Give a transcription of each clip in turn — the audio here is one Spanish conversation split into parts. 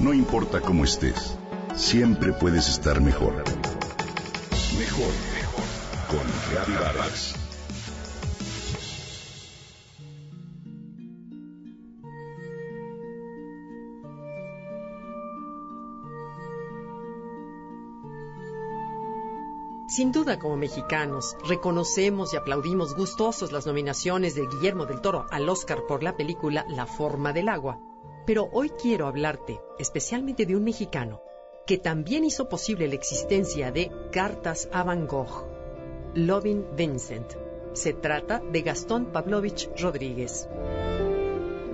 No importa cómo estés, siempre puedes estar mejor. Mejor, mejor. Con Reavivadas. Sin duda, como mexicanos, reconocemos y aplaudimos gustosos las nominaciones de Guillermo del Toro al Oscar por la película La forma del agua. Pero hoy quiero hablarte especialmente de un mexicano que también hizo posible la existencia de Cartas a Van Gogh, Loving Vincent. Se trata de Gastón Pavlovich Rodríguez.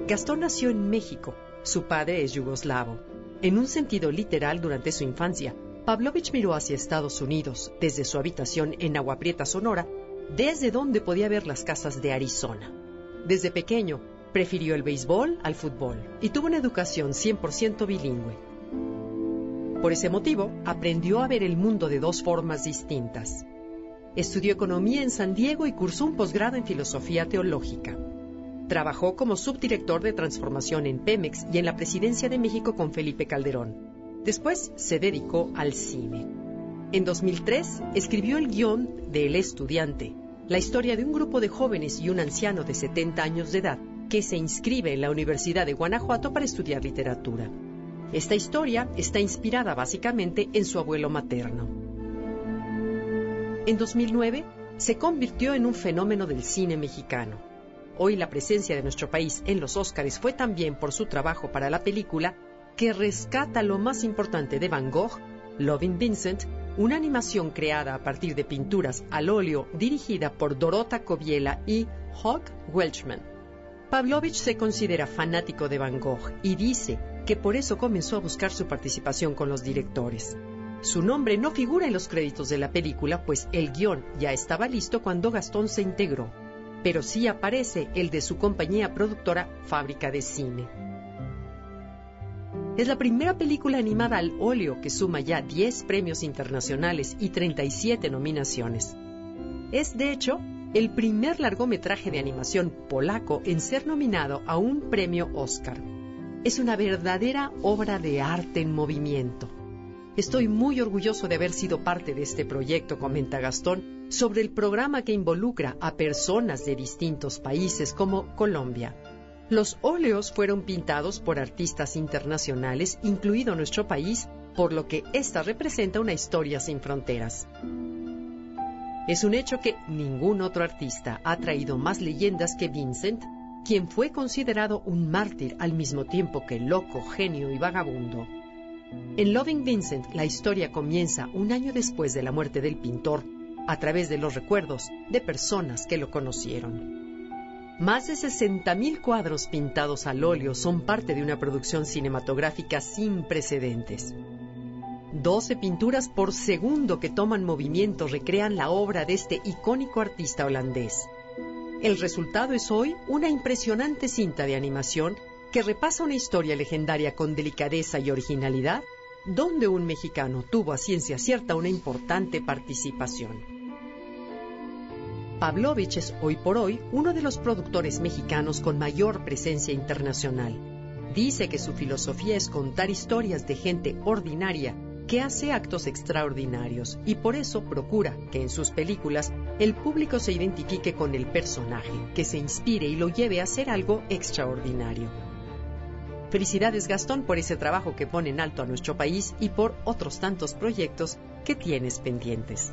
Gastón nació en México. Su padre es yugoslavo. En un sentido literal, durante su infancia, Pavlovich miró hacia Estados Unidos desde su habitación en Agua Prieta, Sonora, desde donde podía ver las casas de Arizona. Desde pequeño, prefirió el béisbol al fútbol y tuvo una educación 100% bilingüe. Por ese motivo, aprendió a ver el mundo de dos formas distintas. Estudió economía en San Diego y cursó un posgrado en filosofía teológica. Trabajó como subdirector de transformación en Pemex y en la presidencia de México con Felipe Calderón Después se dedicó al cine. En 2003 escribió el guion de El estudiante, la historia de un grupo de jóvenes y un anciano de 70 años de edad que se inscribe en la Universidad de Guanajuato para estudiar literatura. Esta historia está inspirada básicamente en su abuelo materno. En 2009 se convirtió en un fenómeno del cine mexicano. Hoy la presencia de nuestro país en los Óscares fue también por su trabajo para la película que rescata lo más importante de Van Gogh, Loving Vincent, una animación creada a partir de pinturas al óleo dirigida por Dorota Kobiela y Hawk Welchman. Pavlovich se considera fanático de Van Gogh y dice que por eso comenzó a buscar su participación con los directores. Su nombre no figura en los créditos de la película, pues el guion ya estaba listo cuando Gastón se integró, pero sí aparece el de su compañía productora Fábrica de Cine. Es la primera película animada al óleo que suma ya 10 premios internacionales y 37 nominaciones. Es, de hecho, el primer largometraje de animación polaco en ser nominado a un premio Oscar. Es una verdadera obra de arte en movimiento. Estoy muy orgulloso de haber sido parte de este proyecto, comenta Gastón, sobre el programa que involucra a personas de distintos países como Colombia, los óleos fueron pintados por artistas internacionales, incluido nuestro país, por lo que esta representa una historia sin fronteras. Es un hecho que ningún otro artista ha traído más leyendas que Vincent, quien fue considerado un mártir al mismo tiempo que loco, genio y vagabundo. En Loving Vincent, la historia comienza un año después de la muerte del pintor, a través de los recuerdos de personas que lo conocieron. Más de 60.000 cuadros pintados al óleo son parte de una producción cinematográfica sin precedentes. 12 pinturas por segundo que toman movimiento recrean la obra de este icónico artista holandés. El resultado es hoy una impresionante cinta de animación que repasa una historia legendaria con delicadeza y originalidad, donde un mexicano tuvo a ciencia cierta una importante participación. Pavlovich es hoy por hoy uno de los productores mexicanos con mayor presencia internacional. Dice que su filosofía es contar historias de gente ordinaria que hace actos extraordinarios y por eso procura que en sus películas el público se identifique con el personaje, que se inspire y lo lleve a hacer algo extraordinario. Felicidades Gastón por ese trabajo que pone en alto a nuestro país y por otros tantos proyectos que tienes pendientes.